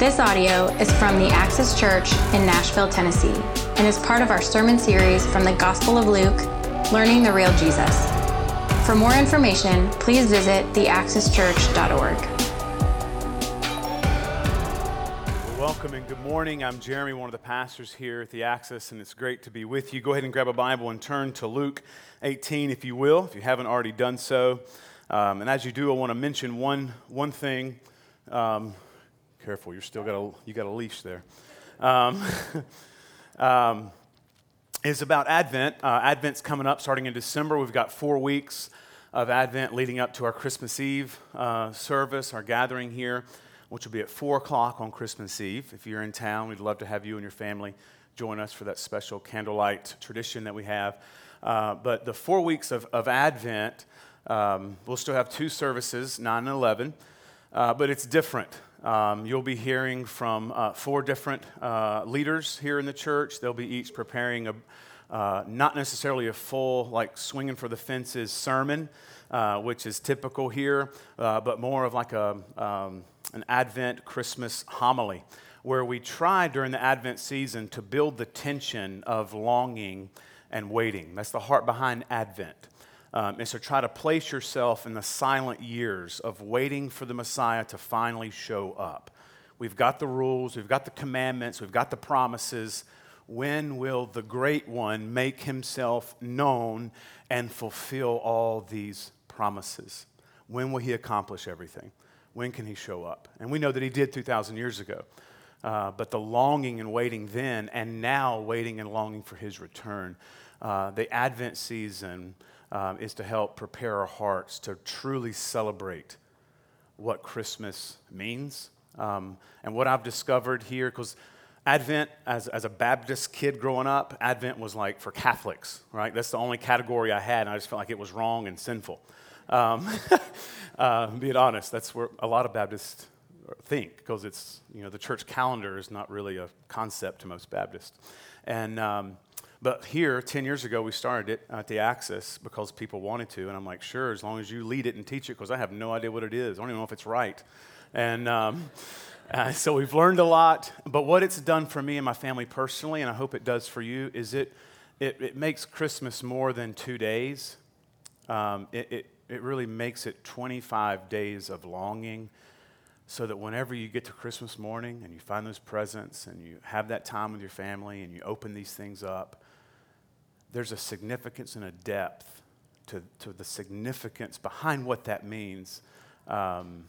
This audio is from the Axis Church in Nashville, Tennessee, and is part of our sermon series from the Gospel of Luke Learning the Real Jesus. For more information, please visit theaxischurch.org. Welcome and good morning. I'm Jeremy, one of the pastors here at the Axis, and it's great to be with you. Go ahead and grab a Bible and turn to Luke 18, if you will, if you haven't already done so. Um, and as you do, I want to mention one, one thing. Um, careful, you're still got a, you got a leash there. Um, um, is about Advent. Uh, Advent's coming up starting in December. We've got four weeks of Advent leading up to our Christmas Eve uh, service, our gathering here, which will be at 4 o'clock on Christmas Eve. If you're in town, we'd love to have you and your family join us for that special candlelight tradition that we have. Uh, but the four weeks of, of Advent, um, we'll still have two services, 9 and 11, uh, but it's different. Um, you'll be hearing from uh, four different uh, leaders here in the church. They'll be each preparing a, uh, not necessarily a full, like swinging for the fences sermon, uh, which is typical here, uh, but more of like a, um, an Advent Christmas homily, where we try during the Advent season to build the tension of longing and waiting. That's the heart behind Advent. Um, and so try to place yourself in the silent years of waiting for the Messiah to finally show up. We've got the rules, we've got the commandments, we've got the promises. When will the great one make himself known and fulfill all these promises? When will he accomplish everything? When can he show up? And we know that he did 2,000 years ago. Uh, but the longing and waiting then, and now waiting and longing for his return. Uh, the Advent season um, is to help prepare our hearts to truly celebrate what Christmas means. Um, and what I've discovered here, because Advent, as, as a Baptist kid growing up, Advent was like for Catholics, right? That's the only category I had, and I just felt like it was wrong and sinful. Um, uh, being honest, that's where a lot of Baptists think, because it's, you know, the church calendar is not really a concept to most Baptists. And um, but here, 10 years ago, we started it at the Axis because people wanted to. And I'm like, sure, as long as you lead it and teach it, because I have no idea what it is. I don't even know if it's right. And um, uh, so we've learned a lot. But what it's done for me and my family personally, and I hope it does for you, is it, it, it makes Christmas more than two days. Um, it, it, it really makes it 25 days of longing so that whenever you get to Christmas morning and you find those presents and you have that time with your family and you open these things up, there's a significance and a depth to, to the significance behind what that means um,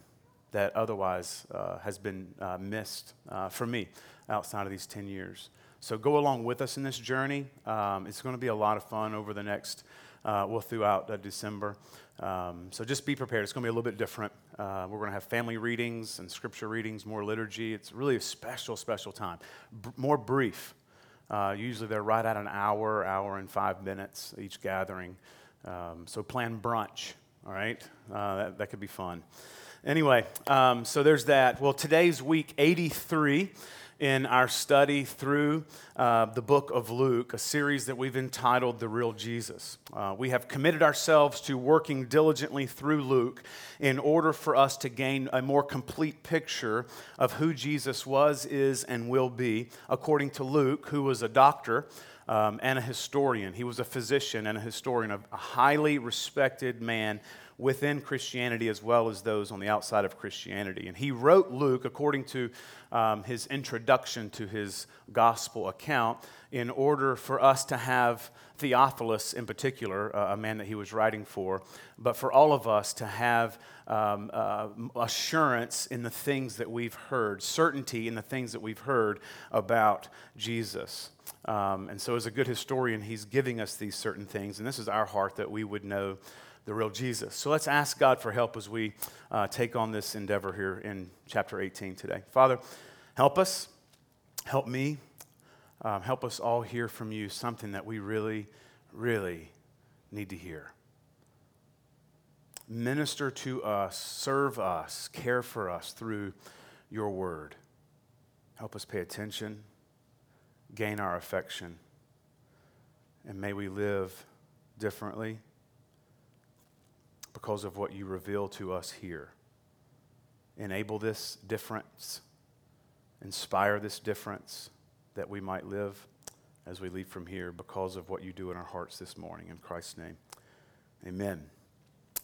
that otherwise uh, has been uh, missed uh, for me outside of these 10 years. So go along with us in this journey. Um, it's going to be a lot of fun over the next, uh, well, throughout uh, December. Um, so just be prepared. It's going to be a little bit different. Uh, we're going to have family readings and scripture readings, more liturgy. It's really a special, special time. B- more brief uh, usually they're right at an hour, hour and five minutes each gathering. Um, so plan brunch, all right? Uh, that, that could be fun. Anyway, um, so there's that. Well, today's week 83 in our study through uh, the book of Luke, a series that we've entitled The Real Jesus. Uh, we have committed ourselves to working diligently through Luke in order for us to gain a more complete picture of who Jesus was, is, and will be, according to Luke, who was a doctor. Um, and a historian. He was a physician and a historian, a highly respected man within Christianity as well as those on the outside of Christianity. And he wrote Luke according to um, his introduction to his gospel account in order for us to have Theophilus, in particular, uh, a man that he was writing for, but for all of us to have um, uh, assurance in the things that we've heard, certainty in the things that we've heard about Jesus. Um, and so, as a good historian, he's giving us these certain things, and this is our heart that we would know the real Jesus. So let's ask God for help as we uh, take on this endeavor here in chapter 18 today. Father, help us, help me, um, help us all hear from you something that we really, really need to hear. Minister to us, serve us, care for us through your word. Help us pay attention, gain our affection, and may we live differently because of what you reveal to us here. Enable this difference inspire this difference that we might live as we leave from here because of what you do in our hearts this morning. In Christ's name, amen.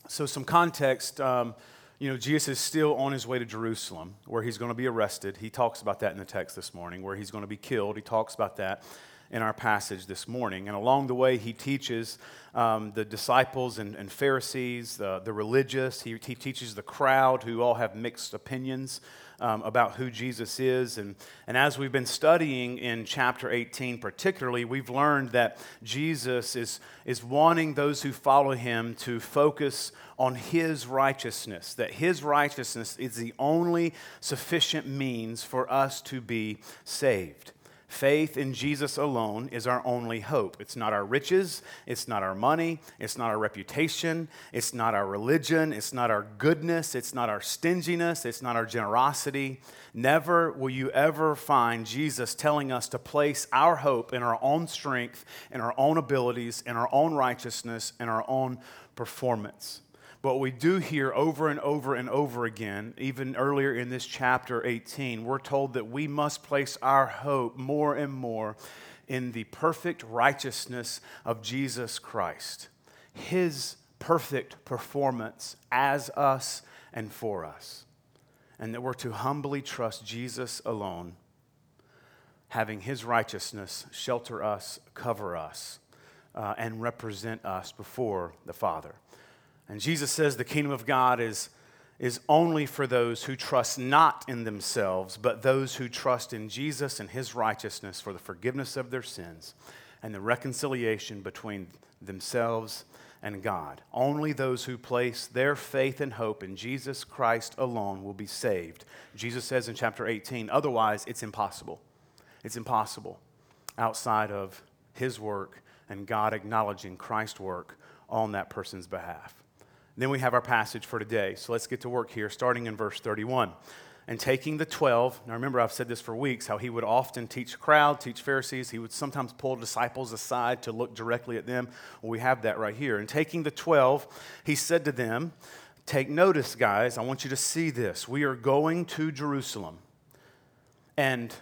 So, some context. Um, you know, Jesus is still on his way to Jerusalem where he's going to be arrested. He talks about that in the text this morning, where he's going to be killed. He talks about that in our passage this morning. And along the way, he teaches um, the disciples and, and Pharisees, the, the religious, he, he teaches the crowd who all have mixed opinions um, about who Jesus is. And, and as we've been studying in chapter 18, particularly, we've learned that Jesus is, is wanting those who follow him to focus on his righteousness, that his righteousness is the only sufficient means for us to be saved. Faith in Jesus alone is our only hope. It's not our riches, it's not our money, it's not our reputation, it's not our religion, it's not our goodness, it's not our stinginess, it's not our generosity. Never will you ever find Jesus telling us to place our hope in our own strength, in our own abilities, in our own righteousness, in our own performance. But we do hear over and over and over again, even earlier in this chapter 18, we're told that we must place our hope more and more in the perfect righteousness of Jesus Christ, his perfect performance as us and for us. And that we're to humbly trust Jesus alone, having his righteousness shelter us, cover us, uh, and represent us before the Father. And Jesus says the kingdom of God is, is only for those who trust not in themselves, but those who trust in Jesus and his righteousness for the forgiveness of their sins and the reconciliation between themselves and God. Only those who place their faith and hope in Jesus Christ alone will be saved. Jesus says in chapter 18, otherwise, it's impossible. It's impossible outside of his work and God acknowledging Christ's work on that person's behalf. Then we have our passage for today. So let's get to work here, starting in verse 31. And taking the 12, now remember, I've said this for weeks, how he would often teach crowd, teach Pharisees. He would sometimes pull disciples aside to look directly at them. Well, we have that right here. And taking the 12, he said to them, Take notice, guys, I want you to see this. We are going to Jerusalem, and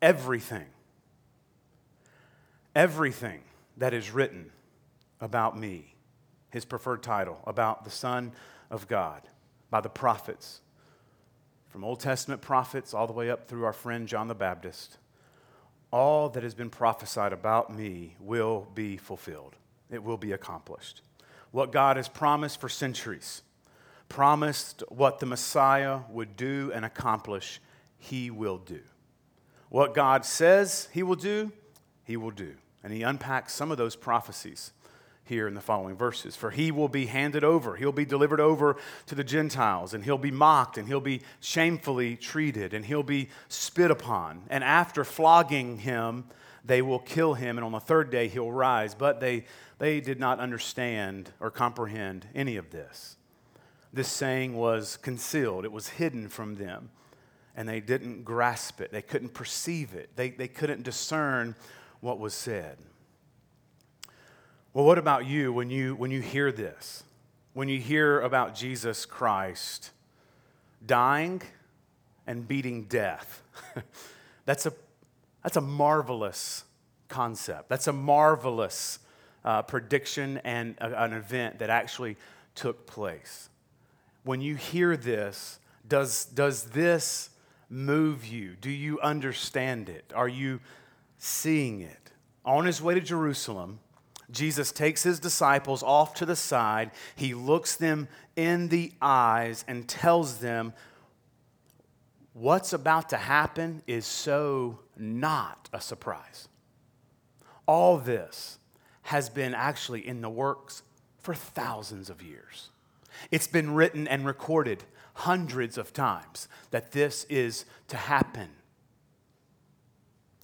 everything, everything that is written about me his preferred title, about the Son of God by the prophets, from Old Testament prophets all the way up through our friend John the Baptist. All that has been prophesied about me will be fulfilled, it will be accomplished. What God has promised for centuries, promised what the Messiah would do and accomplish, he will do. What God says he will do, he will do. And he unpacks some of those prophecies here in the following verses. For he will be handed over, he'll be delivered over to the Gentiles, and he'll be mocked, and he'll be shamefully treated, and he'll be spit upon. And after flogging him, they will kill him, and on the third day he'll rise. But they, they did not understand or comprehend any of this. This saying was concealed, it was hidden from them, and they didn't grasp it. They couldn't perceive it, they, they couldn't discern what was said. Well, what about you when you when you hear this? When you hear about Jesus Christ dying and beating death? that's a that's a marvelous concept. That's a marvelous uh, prediction and a, an event that actually took place. When you hear this, does, does this move you? Do you understand it? Are you seeing it? On his way to Jerusalem, Jesus takes his disciples off to the side. He looks them in the eyes and tells them, What's about to happen is so not a surprise. All this has been actually in the works for thousands of years. It's been written and recorded hundreds of times that this is to happen.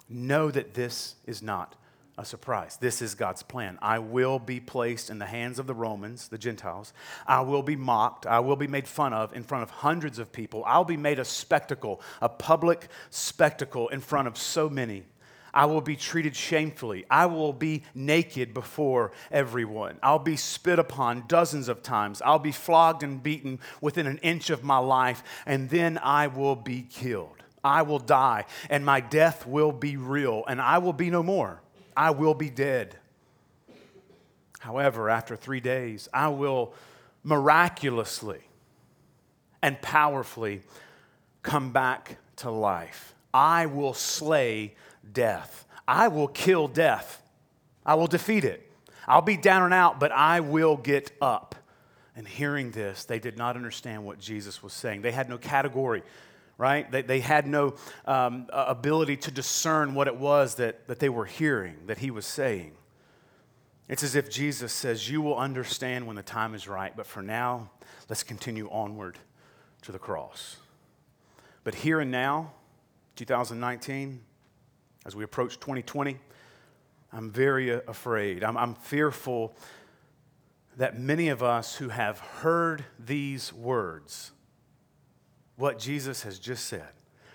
Know that this is not a surprise. This is God's plan. I will be placed in the hands of the Romans, the Gentiles. I will be mocked. I will be made fun of in front of hundreds of people. I'll be made a spectacle, a public spectacle in front of so many. I will be treated shamefully. I will be naked before everyone. I'll be spit upon dozens of times. I'll be flogged and beaten within an inch of my life, and then I will be killed. I will die, and my death will be real, and I will be no more. I will be dead. However, after three days, I will miraculously and powerfully come back to life. I will slay death. I will kill death. I will defeat it. I'll be down and out, but I will get up. And hearing this, they did not understand what Jesus was saying. They had no category, right? They, they had no um, ability to discern what it was that, that they were hearing, that he was saying. It's as if Jesus says, You will understand when the time is right, but for now, let's continue onward to the cross. But here and now, 2019, as we approach 2020, I'm very afraid. I'm, I'm fearful that many of us who have heard these words, what Jesus has just said,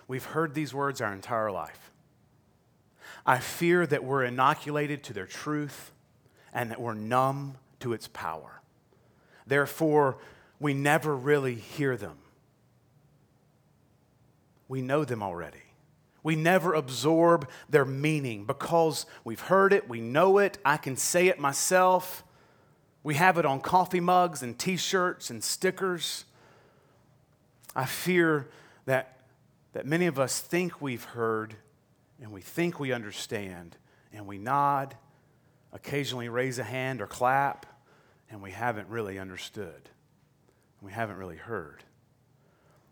we've heard these words our entire life. I fear that we're inoculated to their truth and that we're numb to its power. Therefore, we never really hear them. We know them already. We never absorb their meaning because we've heard it, we know it, I can say it myself. We have it on coffee mugs and t shirts and stickers. I fear that, that many of us think we've heard and we think we understand and we nod occasionally raise a hand or clap, and we haven't really understood. We haven't really heard.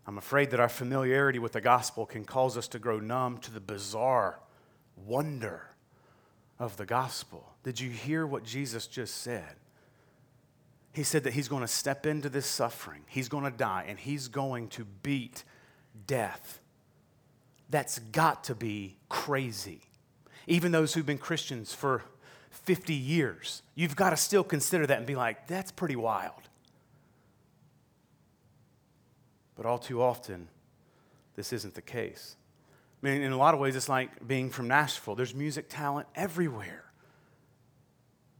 I'm afraid that our familiarity with the gospel can cause us to grow numb to the bizarre wonder of the gospel. Did you hear what Jesus just said? He said that he's going to step into this suffering, he's going to die, and he's going to beat death. That's got to be crazy. Even those who've been Christians for 50 years. You've got to still consider that and be like, that's pretty wild. But all too often, this isn't the case. I mean, in a lot of ways, it's like being from Nashville. There's music talent everywhere.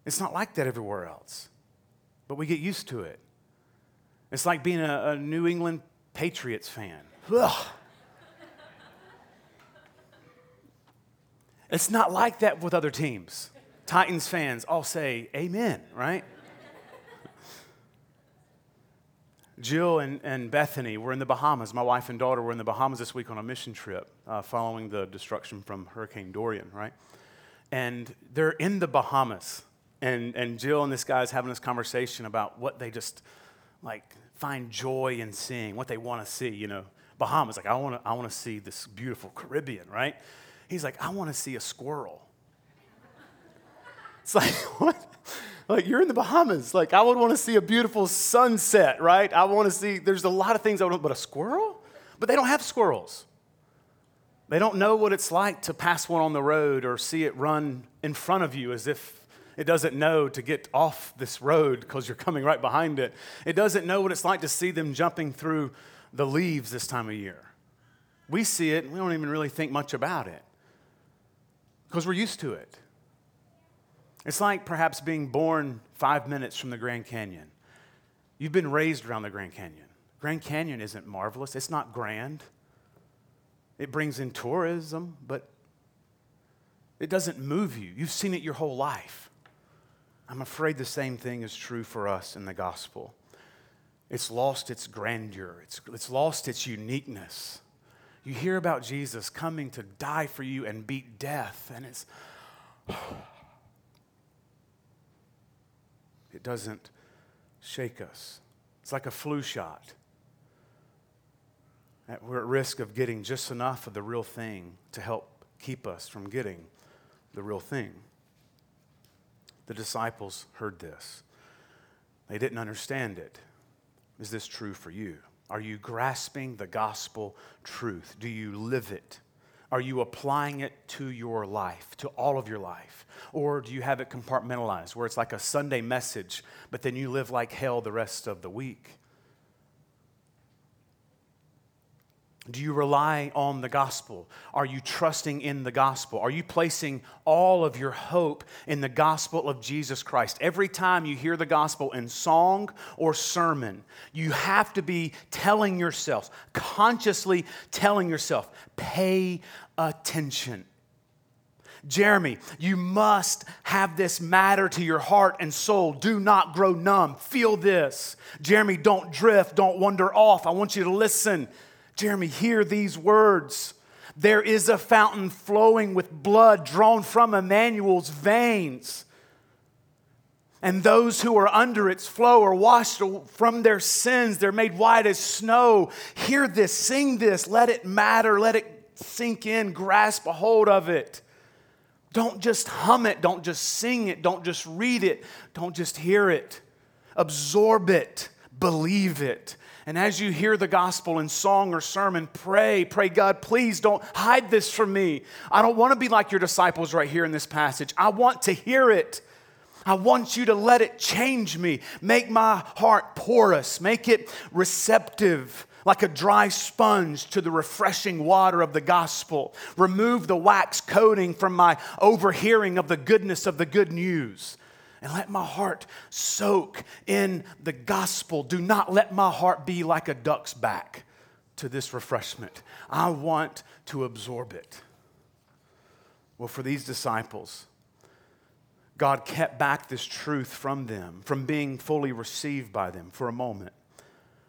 It's not like that everywhere else, but we get used to it. It's like being a, a New England Patriots fan. Ugh. It's not like that with other teams. Titans fans all say amen, right? Jill and, and Bethany were in the Bahamas. My wife and daughter were in the Bahamas this week on a mission trip uh, following the destruction from Hurricane Dorian, right? And they're in the Bahamas. And, and Jill and this guy's having this conversation about what they just like find joy in seeing, what they want to see, you know. Bahamas, like, I want to I wanna see this beautiful Caribbean, right? He's like, I want to see a squirrel. It's like, what? Like, you're in the Bahamas. Like, I would want to see a beautiful sunset, right? I want to see, there's a lot of things I want, but a squirrel? But they don't have squirrels. They don't know what it's like to pass one on the road or see it run in front of you as if it doesn't know to get off this road because you're coming right behind it. It doesn't know what it's like to see them jumping through the leaves this time of year. We see it and we don't even really think much about it because we're used to it. It's like perhaps being born five minutes from the Grand Canyon. You've been raised around the Grand Canyon. Grand Canyon isn't marvelous, it's not grand. It brings in tourism, but it doesn't move you. You've seen it your whole life. I'm afraid the same thing is true for us in the gospel. It's lost its grandeur, it's, it's lost its uniqueness. You hear about Jesus coming to die for you and beat death, and it's. It doesn't shake us. It's like a flu shot. We're at risk of getting just enough of the real thing to help keep us from getting the real thing. The disciples heard this. They didn't understand it. Is this true for you? Are you grasping the gospel truth? Do you live it? Are you applying it to your life, to all of your life? Or do you have it compartmentalized where it's like a Sunday message, but then you live like hell the rest of the week? Do you rely on the gospel? Are you trusting in the gospel? Are you placing all of your hope in the gospel of Jesus Christ? Every time you hear the gospel in song or sermon, you have to be telling yourself, consciously telling yourself, pay attention. Jeremy, you must have this matter to your heart and soul. Do not grow numb. Feel this. Jeremy, don't drift. Don't wander off. I want you to listen. Jeremy, hear these words. There is a fountain flowing with blood drawn from Emmanuel's veins. And those who are under its flow are washed from their sins. They're made white as snow. Hear this, sing this, let it matter, let it sink in, grasp a hold of it. Don't just hum it, don't just sing it, don't just read it, don't just hear it. Absorb it, believe it. And as you hear the gospel in song or sermon, pray, pray, God, please don't hide this from me. I don't want to be like your disciples right here in this passage. I want to hear it. I want you to let it change me, make my heart porous, make it receptive like a dry sponge to the refreshing water of the gospel. Remove the wax coating from my overhearing of the goodness of the good news. And let my heart soak in the gospel. Do not let my heart be like a duck's back to this refreshment. I want to absorb it. Well, for these disciples, God kept back this truth from them, from being fully received by them for a moment.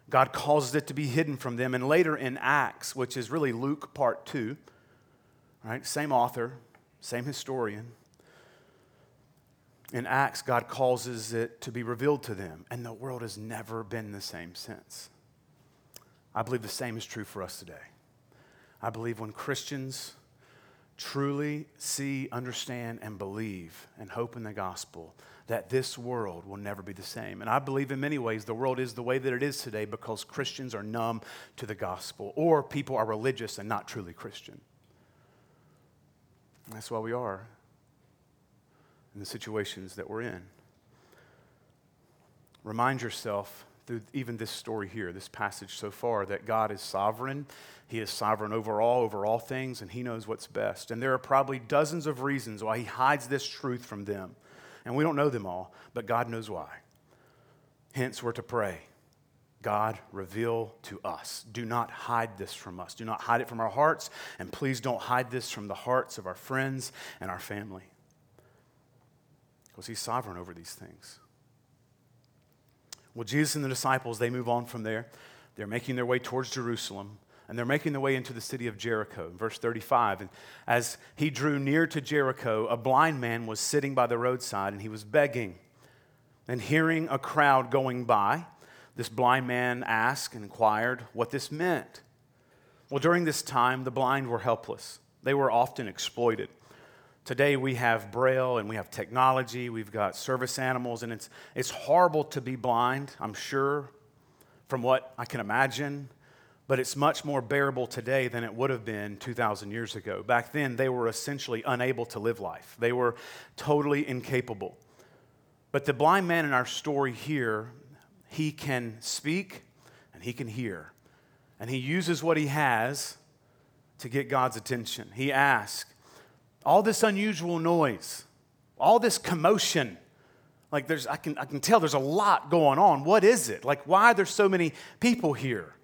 God causes it to be hidden from them. And later in Acts, which is really Luke part two, right? Same author, same historian. In Acts, God causes it to be revealed to them, and the world has never been the same since. I believe the same is true for us today. I believe when Christians truly see, understand, and believe and hope in the gospel, that this world will never be the same. And I believe in many ways the world is the way that it is today because Christians are numb to the gospel or people are religious and not truly Christian. That's why we are in the situations that we're in. Remind yourself through even this story here, this passage so far, that God is sovereign. He is sovereign over all, over all things, and He knows what's best. And there are probably dozens of reasons why He hides this truth from them. And we don't know them all, but God knows why. Hence, we're to pray God, reveal to us. Do not hide this from us. Do not hide it from our hearts. And please don't hide this from the hearts of our friends and our family. Because He's sovereign over these things. Well, Jesus and the disciples, they move on from there. They're making their way towards Jerusalem and they're making their way into the city of Jericho. Verse 35. And as he drew near to Jericho, a blind man was sitting by the roadside and he was begging. And hearing a crowd going by, this blind man asked and inquired what this meant. Well, during this time, the blind were helpless, they were often exploited. Today we have braille and we have technology, we've got service animals, and it's, it's horrible to be blind, I'm sure, from what I can imagine but it's much more bearable today than it would have been 2,000 years ago. Back then, they were essentially unable to live life, they were totally incapable. But the blind man in our story here, he can speak and he can hear. And he uses what he has to get God's attention. He asks, All this unusual noise, all this commotion, like there's, I can, I can tell there's a lot going on. What is it? Like, why are there so many people here?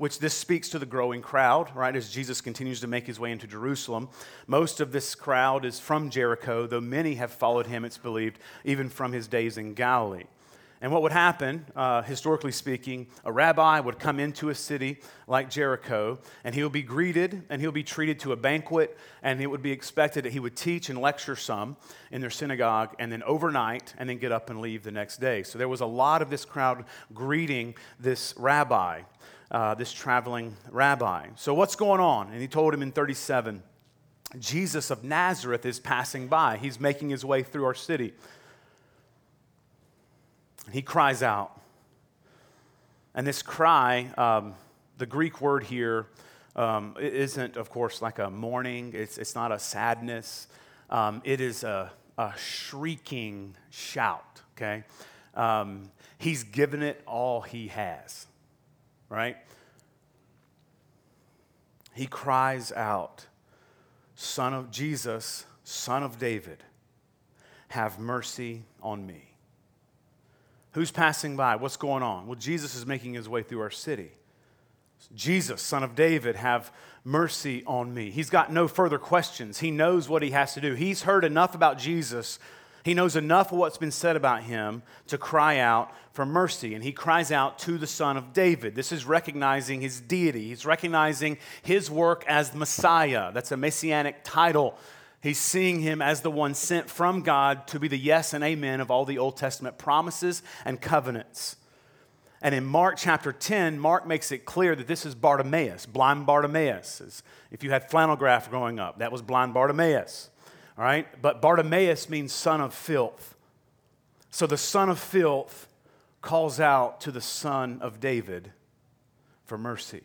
which this speaks to the growing crowd, right, as Jesus continues to make his way into Jerusalem. Most of this crowd is from Jericho, though many have followed him, it's believed, even from his days in Galilee. And what would happen, uh, historically speaking, a rabbi would come into a city like Jericho, and he would be greeted and he'll be treated to a banquet, and it would be expected that he would teach and lecture some in their synagogue, and then overnight, and then get up and leave the next day. So there was a lot of this crowd greeting this rabbi uh, this traveling rabbi. So, what's going on? And he told him in 37 Jesus of Nazareth is passing by. He's making his way through our city. And he cries out. And this cry, um, the Greek word here, um, not of course, like a mourning, it's, it's not a sadness. Um, it is a, a shrieking shout, okay? Um, he's given it all he has right? he cries out, Son of Jesus, Son of David, have mercy on me. Who's passing by? What's going on? Well, Jesus is making his way through our city. Jesus, son of David, have mercy on me. He's got no further questions. He knows what he has to do. He's heard enough about Jesus. He knows enough of what's been said about him to cry out for mercy. And he cries out to the Son of David. This is recognizing his deity. He's recognizing his work as the Messiah. That's a messianic title. He's seeing him as the one sent from God to be the yes and amen of all the Old Testament promises and covenants. And in Mark chapter 10, Mark makes it clear that this is Bartimaeus, blind Bartimaeus. If you had flannel graph growing up, that was blind Bartimaeus. All right? But Bartimaeus means son of filth. So the son of filth calls out to the son of David for mercy.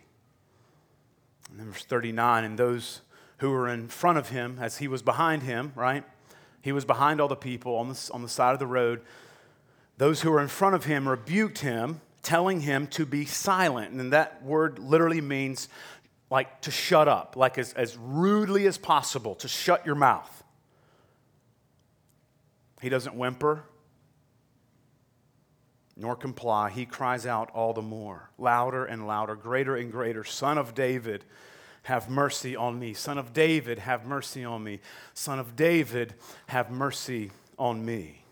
And then verse 39, and those who were in front of him as he was behind him, right? He was behind all the people on the, on the side of the road. Those who were in front of him rebuked him telling him to be silent. And that word literally means like to shut up, like as, as rudely as possible, to shut your mouth. He doesn't whimper nor comply. He cries out all the more, louder and louder, greater and greater Son of David, have mercy on me. Son of David, have mercy on me. Son of David, have mercy on me.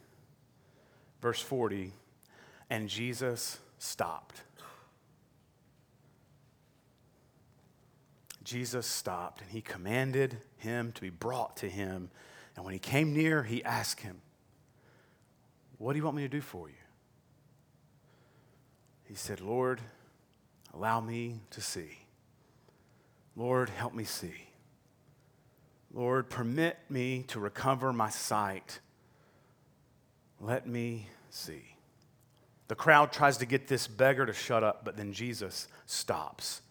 Verse 40 And Jesus stopped. Jesus stopped and he commanded him to be brought to him. And when he came near, he asked him, What do you want me to do for you? He said, Lord, allow me to see. Lord, help me see. Lord, permit me to recover my sight. Let me see. The crowd tries to get this beggar to shut up, but then Jesus stops.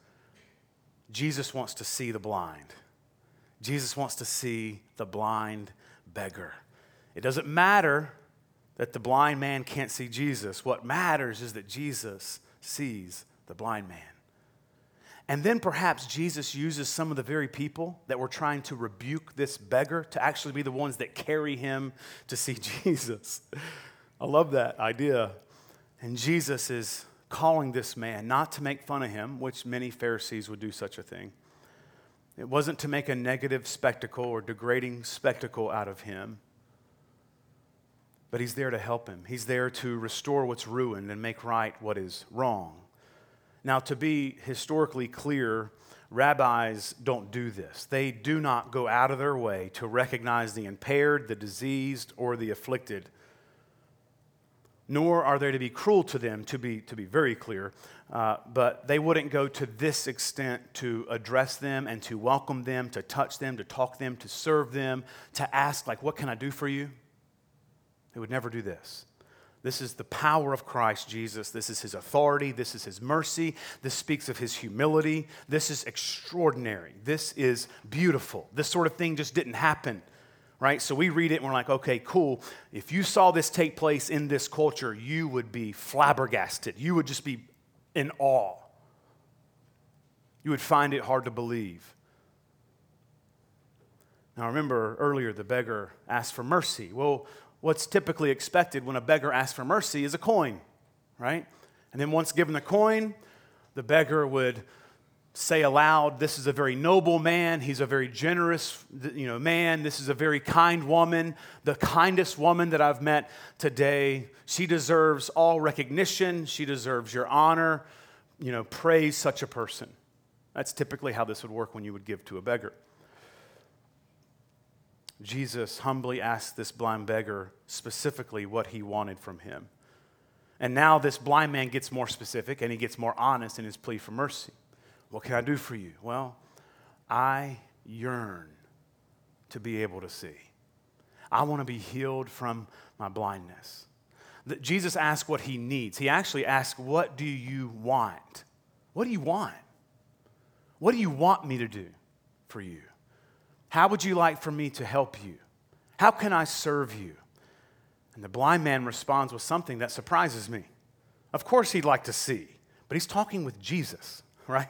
Jesus wants to see the blind. Jesus wants to see the blind beggar. It doesn't matter that the blind man can't see Jesus. What matters is that Jesus sees the blind man. And then perhaps Jesus uses some of the very people that were trying to rebuke this beggar to actually be the ones that carry him to see Jesus. I love that idea. And Jesus is calling this man not to make fun of him, which many Pharisees would do such a thing. It wasn't to make a negative spectacle or degrading spectacle out of him, but he's there to help him. He's there to restore what's ruined and make right what is wrong. Now, to be historically clear, rabbis don't do this. They do not go out of their way to recognize the impaired, the diseased, or the afflicted nor are they to be cruel to them, to be, to be very clear. Uh, but they wouldn't go to this extent to address them and to welcome them, to touch them, to talk them, to serve them, to ask, like, what can I do for you? They would never do this. This is the power of Christ Jesus. This is his authority. This is his mercy. This speaks of his humility. This is extraordinary. This is beautiful. This sort of thing just didn't happen right? So we read it and we're like, okay, cool. If you saw this take place in this culture, you would be flabbergasted. You would just be in awe. You would find it hard to believe. Now, remember earlier, the beggar asked for mercy. Well, what's typically expected when a beggar asks for mercy is a coin, right? And then once given the coin, the beggar would say aloud, This is a very noble man. He's a very generous you know, man. This is a very kind woman, the kindest woman that I've met today. She deserves all recognition. She deserves your honor. You know, praise such a person. That's typically how this would work when you would give to a beggar. Jesus humbly asked this blind beggar specifically what he wanted from him. And now this blind man gets more specific and he gets more honest in his plea for mercy. What can I do for you? Well, I yearn to be able to see. I want to be healed from my blindness. Jesus asked what he needs. He actually asked, What do you want? What do you want? What do you want me to do for you? How would you like for me to help you? How can I serve you? And the blind man responds with something that surprises me. Of course, he'd like to see, but he's talking with Jesus, right?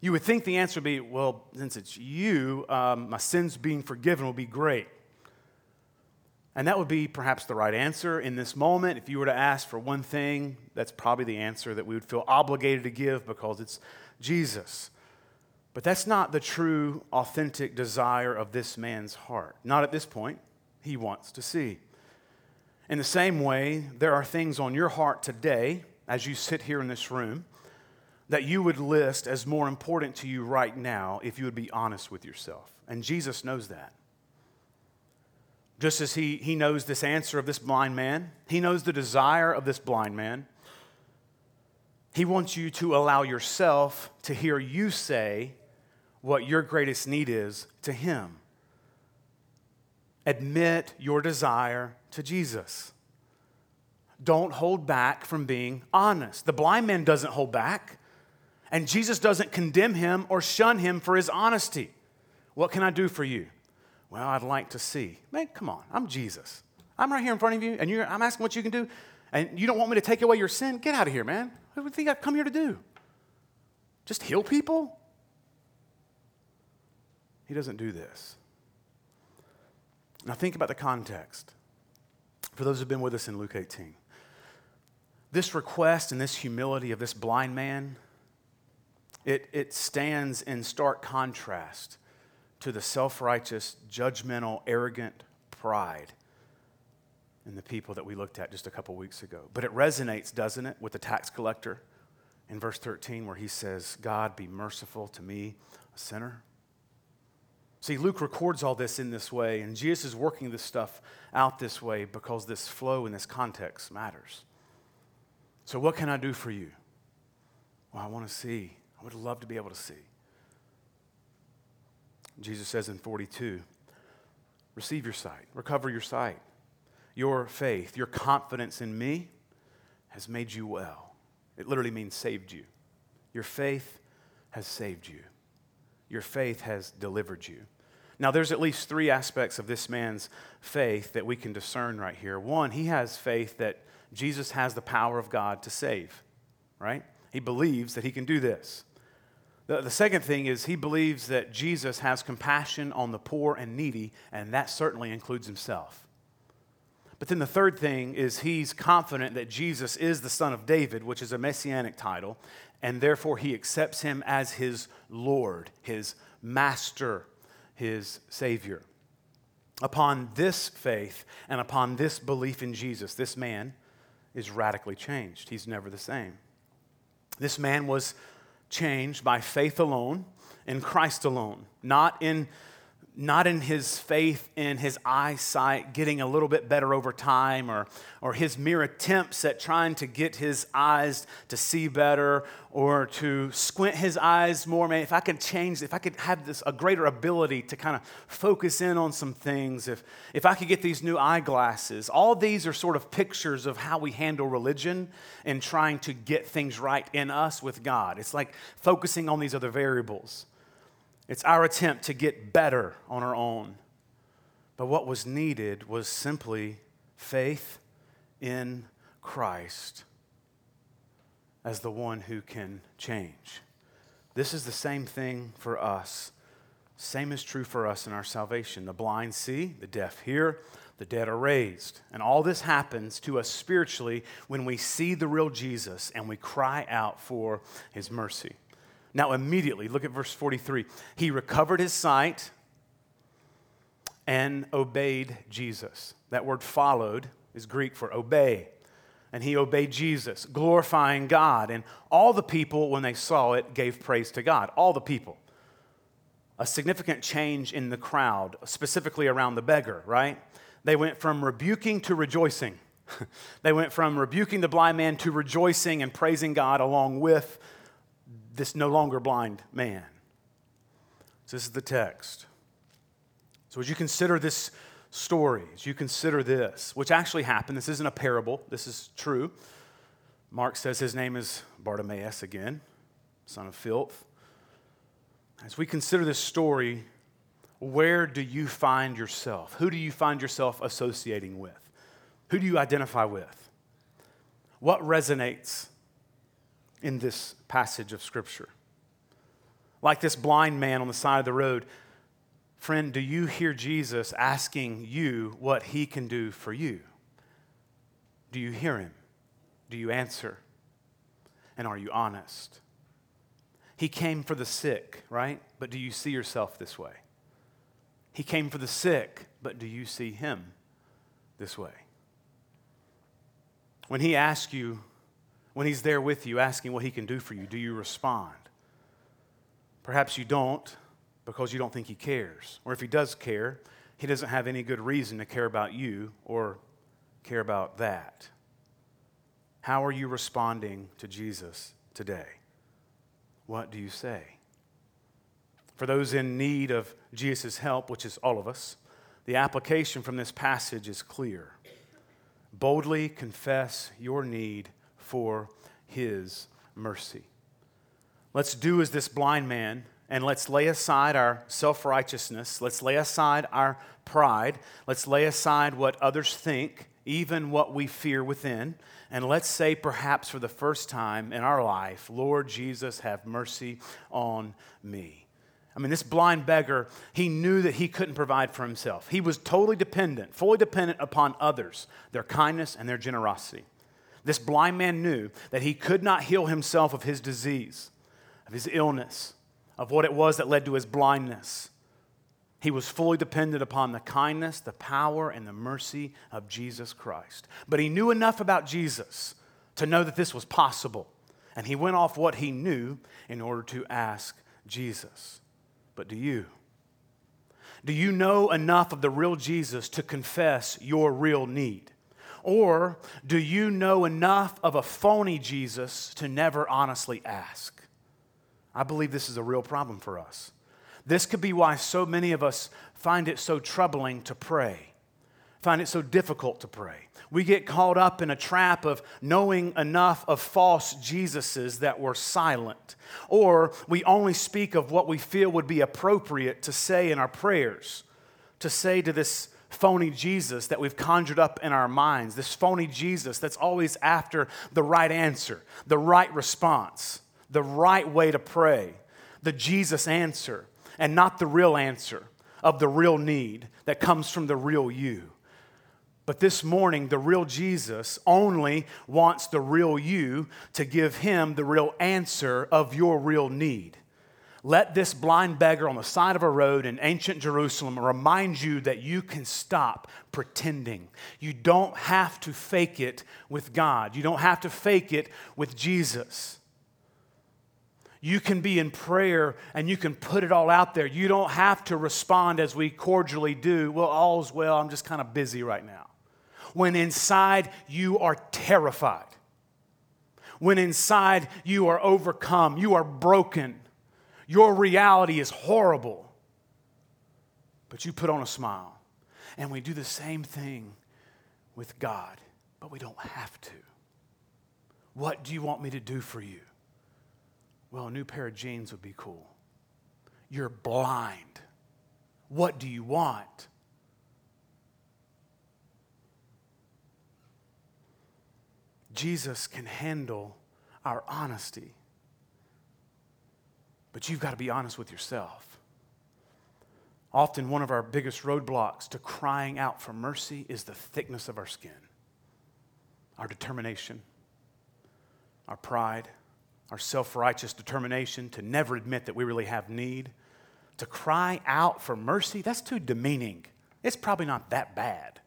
You would think the answer would be, well, since it's you, um, my sins being forgiven will be great. And that would be perhaps the right answer in this moment. If you were to ask for one thing, that's probably the answer that we would feel obligated to give because it's Jesus. But that's not the true, authentic desire of this man's heart. Not at this point. He wants to see. In the same way, there are things on your heart today, as you sit here in this room, that you would list as more important to you right now if you would be honest with yourself. And Jesus knows that. Just as he, he knows this answer of this blind man, he knows the desire of this blind man. He wants you to allow yourself to hear you say what your greatest need is to him. Admit your desire to Jesus. Don't hold back from being honest. The blind man doesn't hold back, and Jesus doesn't condemn him or shun him for his honesty. What can I do for you? Well, I'd like to see. Man, come on. I'm Jesus. I'm right here in front of you, and I'm asking what you can do, and you don't want me to take away your sin? Get out of here, man. What do you think I've come here to do? Just heal people? He doesn't do this. Now, think about the context. For those who've been with us in Luke 18, this request and this humility of this blind man, it, it stands in stark contrast to the self righteous, judgmental, arrogant pride in the people that we looked at just a couple weeks ago. But it resonates, doesn't it, with the tax collector in verse 13 where he says, God, be merciful to me, a sinner. See, Luke records all this in this way, and Jesus is working this stuff out this way because this flow and this context matters. So, what can I do for you? Well, I want to see. I would love to be able to see. Jesus says in 42 receive your sight, recover your sight. Your faith, your confidence in me has made you well. It literally means saved you. Your faith has saved you. Your faith has delivered you. Now, there's at least three aspects of this man's faith that we can discern right here. One, he has faith that Jesus has the power of God to save, right? He believes that he can do this. The, the second thing is he believes that Jesus has compassion on the poor and needy, and that certainly includes himself. But then the third thing is he's confident that Jesus is the Son of David, which is a messianic title, and therefore he accepts him as his Lord, his Master, his Savior. Upon this faith and upon this belief in Jesus, this man is radically changed. He's never the same. This man was changed by faith alone in Christ alone, not in not in his faith in his eyesight getting a little bit better over time or, or his mere attempts at trying to get his eyes to see better or to squint his eyes more. Man if i could change if i could have this a greater ability to kind of focus in on some things if if i could get these new eyeglasses all these are sort of pictures of how we handle religion and trying to get things right in us with god. It's like focusing on these other variables it's our attempt to get better on our own. But what was needed was simply faith in Christ as the one who can change. This is the same thing for us. Same is true for us in our salvation. The blind see, the deaf hear, the dead are raised. And all this happens to us spiritually when we see the real Jesus and we cry out for his mercy. Now, immediately, look at verse 43. He recovered his sight and obeyed Jesus. That word followed is Greek for obey. And he obeyed Jesus, glorifying God. And all the people, when they saw it, gave praise to God. All the people. A significant change in the crowd, specifically around the beggar, right? They went from rebuking to rejoicing. they went from rebuking the blind man to rejoicing and praising God along with this no longer blind man. So this is the text. So as you consider this story, as you consider this, which actually happened, this isn't a parable, this is true. Mark says his name is Bartimaeus again, son of filth. As we consider this story, where do you find yourself? Who do you find yourself associating with? Who do you identify with? What resonates in this passage of Scripture. Like this blind man on the side of the road, friend, do you hear Jesus asking you what he can do for you? Do you hear him? Do you answer? And are you honest? He came for the sick, right? But do you see yourself this way? He came for the sick, but do you see him this way? When he asks you, when he's there with you asking what he can do for you, do you respond? Perhaps you don't because you don't think he cares. Or if he does care, he doesn't have any good reason to care about you or care about that. How are you responding to Jesus today? What do you say? For those in need of Jesus' help, which is all of us, the application from this passage is clear. Boldly confess your need for his mercy. Let's do as this blind man and let's lay aside our self righteousness. Let's lay aside our pride. Let's lay aside what others think, even what we fear within. And let's say, perhaps for the first time in our life, Lord Jesus, have mercy on me. I mean, this blind beggar, he knew that he couldn't provide for himself. He was totally dependent, fully dependent upon others, their kindness and their generosity. This blind man knew that he could not heal himself of his disease, of his illness, of what it was that led to his blindness. He was fully dependent upon the kindness, the power, and the mercy of Jesus Christ. But he knew enough about Jesus to know that this was possible. And he went off what he knew in order to ask Jesus. But do you? Do you know enough of the real Jesus to confess your real need? Or do you know enough of a phony Jesus to never honestly ask? I believe this is a real problem for us. This could be why so many of us find it so troubling to pray, find it so difficult to pray. We get caught up in a trap of knowing enough of false Jesuses that we're silent, or we only speak of what we feel would be appropriate to say in our prayers, to say to this phony Jesus that we've conjured up in our minds, this phony Jesus that's always after the right answer, the right response, the right way to pray, the Jesus answer, and not the real answer of the real need that comes from the real you. But this morning, the real Jesus only wants the real you to give him the real answer of your real need. Let this blind beggar on the side of a road in ancient Jerusalem remind you that you can stop pretending. You don't have to fake it with God, you don't have to fake it with Jesus. You can be in prayer and you can put it all out there. You don't have to respond as we cordially do. Well, all's well, I'm just kind of busy right now. When inside you are terrified, when inside you are overcome, you are broken your reality is horrible. But you put on a smile. And we do the same thing with God, but we don't have to. What do you want me to do for you? Well, a new pair of jeans would be cool. You're blind. What do you want? Jesus can handle our honesty. But you've got to be honest with yourself. Often, one of our biggest roadblocks to crying out for mercy is the thickness of our skin, our determination, our pride, our self righteous determination to never admit that we really have need. To cry out for mercy, that's too demeaning. It's probably not that bad.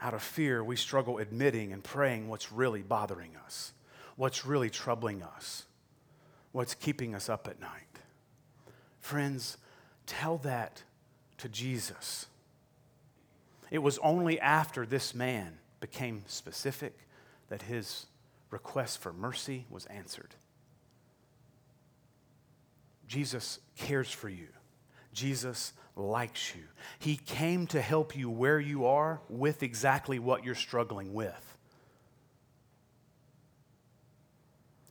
Out of fear, we struggle admitting and praying what's really bothering us, what's really troubling us what's keeping us up at night. Friends, tell that to Jesus. It was only after this man became specific that his request for mercy was answered. Jesus cares for you. Jesus likes you. He came to help you where you are with exactly what you're struggling with.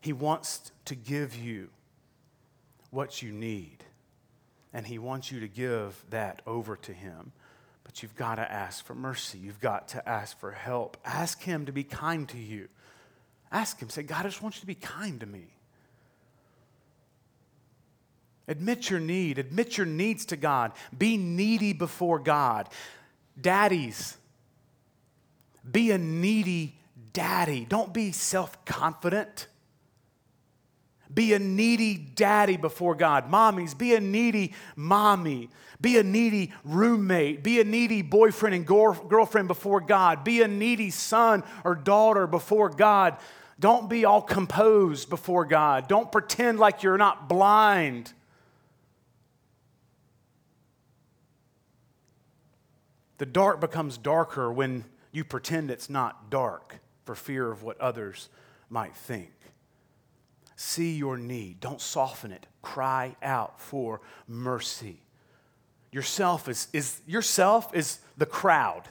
He wants to give you what you need, and He wants you to give that over to Him. But you've got to ask for mercy. You've got to ask for help. Ask Him to be kind to you. Ask Him, say, God, I just want you to be kind to me. Admit your need, admit your needs to God. Be needy before God. Daddies, be a needy daddy. Don't be self confident. Be a needy daddy before God. Mommies, be a needy mommy. Be a needy roommate. Be a needy boyfriend and girlfriend before God. Be a needy son or daughter before God. Don't be all composed before God. Don't pretend like you're not blind. The dark becomes darker when you pretend it's not dark for fear of what others might think. See your need. Don't soften it. Cry out for mercy. Yourself is, is, yourself is the crowd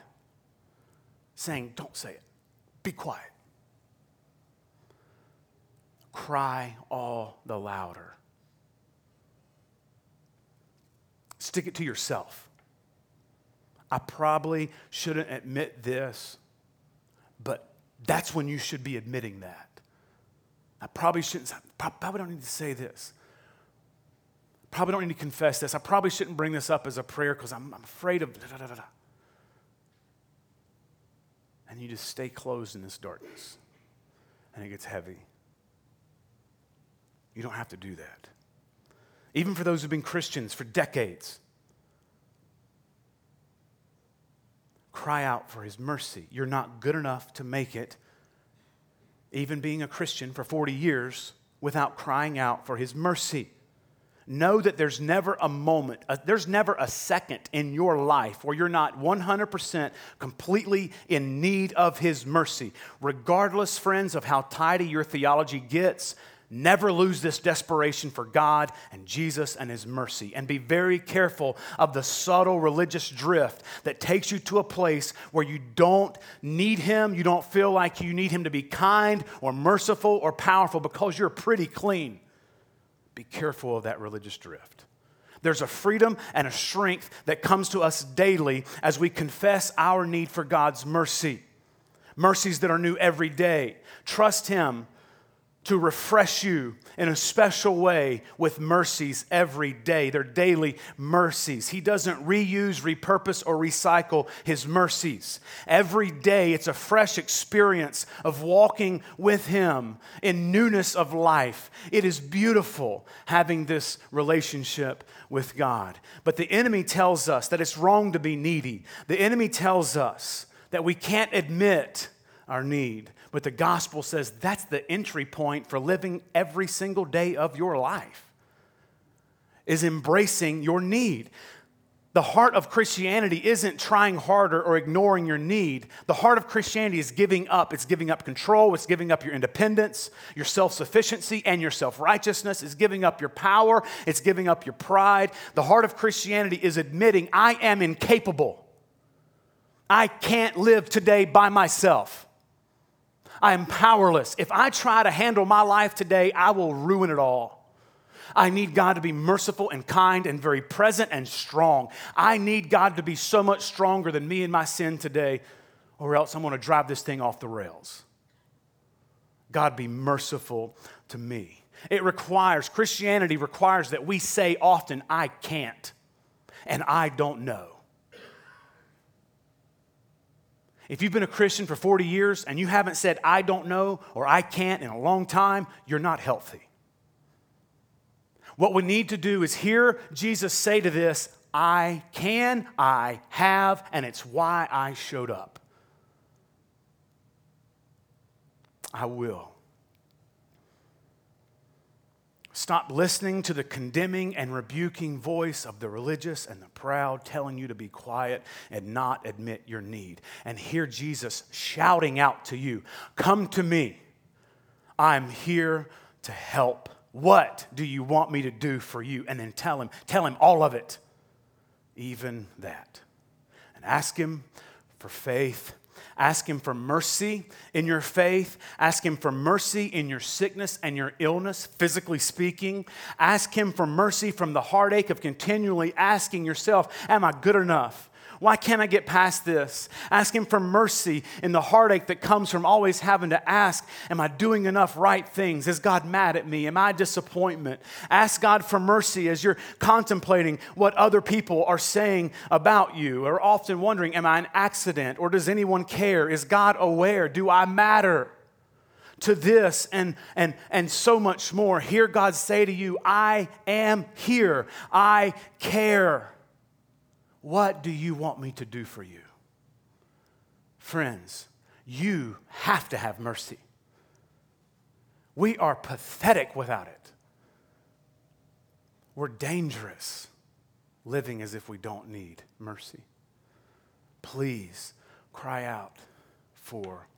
saying, Don't say it. Be quiet. Cry all the louder. Stick it to yourself. I probably shouldn't admit this, but that's when you should be admitting that. I probably shouldn't, probably don't need to say this. Probably don't need to confess this. I probably shouldn't bring this up as a prayer because I'm, I'm, afraid of da, da, da, da. And you just stay closed in this darkness. And it gets heavy. You don't have to do that. Even for those who've been Christians for decades, cry out for his mercy. You're not good enough to make it even being a Christian for 40 years, without crying out for his mercy. Know that there's never a moment, uh, there's never a second in your life where you're not 100% completely in need of his mercy. Regardless, friends, of how tidy your theology gets, Never lose this desperation for God and Jesus and His mercy. And be very careful of the subtle religious drift that takes you to a place where you don't need Him. You don't feel like you need Him to be kind or merciful or powerful because you're pretty clean. Be careful of that religious drift. There's a freedom and a strength that comes to us daily as we confess our need for God's mercy. Mercies that are new every day. Trust Him to refresh you in a special way with mercies every day. They're daily mercies. He doesn't reuse, repurpose, or recycle His mercies. Every day, it's a fresh experience of walking with Him in newness of life. It is beautiful having this relationship with God. But the enemy tells us that it's wrong to be needy, the enemy tells us that we can't admit our need. But the gospel says that's the entry point for living every single day of your life, is embracing your need. The heart of Christianity isn't trying harder or ignoring your need. The heart of Christianity is giving up. It's giving up control. It's giving up your independence, your self sufficiency, and your self righteousness. It's giving up your power. It's giving up your pride. The heart of Christianity is admitting, I am incapable. I can't live today by myself. I am powerless. If I try to handle my life today, I will ruin it all. I need God to be merciful and kind and very present and strong. I need God to be so much stronger than me and my sin today, or else I'm going to drive this thing off the rails. God be merciful to me. It requires, Christianity requires that we say often, I can't and I don't know. If you've been a Christian for 40 years and you haven't said, I don't know or I can't in a long time, you're not healthy. What we need to do is hear Jesus say to this, I can, I have, and it's why I showed up. I will. Stop listening to the condemning and rebuking voice of the religious and the proud telling you to be quiet and not admit your need. And hear Jesus shouting out to you Come to me. I'm here to help. What do you want me to do for you? And then tell him, tell him all of it, even that. And ask him for faith Ask Him for mercy in your faith. Ask Him for mercy in your sickness and your illness, physically speaking. Ask Him for mercy from the heartache of continually asking yourself, Am I good enough? Why can't I get past this? Ask Him for mercy in the heartache that comes from always having to ask, Am I doing enough right things? Is God mad at me? Am I a disappointment? Ask God for mercy as you're contemplating what other people are saying about you, or often wondering, Am I an accident? Or does anyone care? Is God aware? Do I matter? To this and, and, and so much more. Hear God say to you, I am here. I care. What do you want me to do for you? Friends, you have to have mercy. We are pathetic without it. We're dangerous living as if we don't need mercy. Please cry out for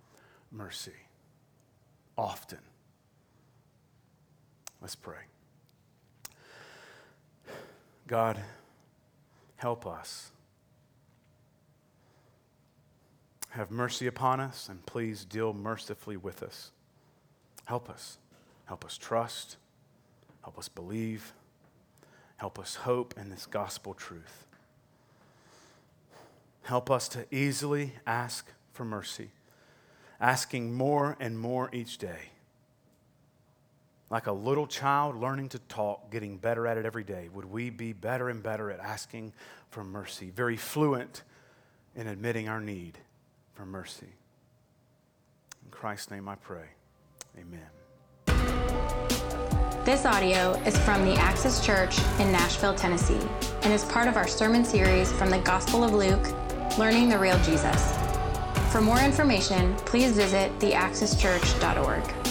mercy often. Let's pray. God, Help us. Have mercy upon us and please deal mercifully with us. Help us. Help us trust. Help us believe. Help us hope in this gospel truth. Help us to easily ask for mercy, asking more and more each day like a little child learning to talk, getting better at it every day, would we be better and better at asking for mercy, very fluent in admitting our need for mercy? In Christ's name I pray. Amen. This audio is from the Axis Church in Nashville, Tennessee, and is part of our sermon series from the Gospel of Luke Learning the Real Jesus. For more information, please visit theaxischurch.org.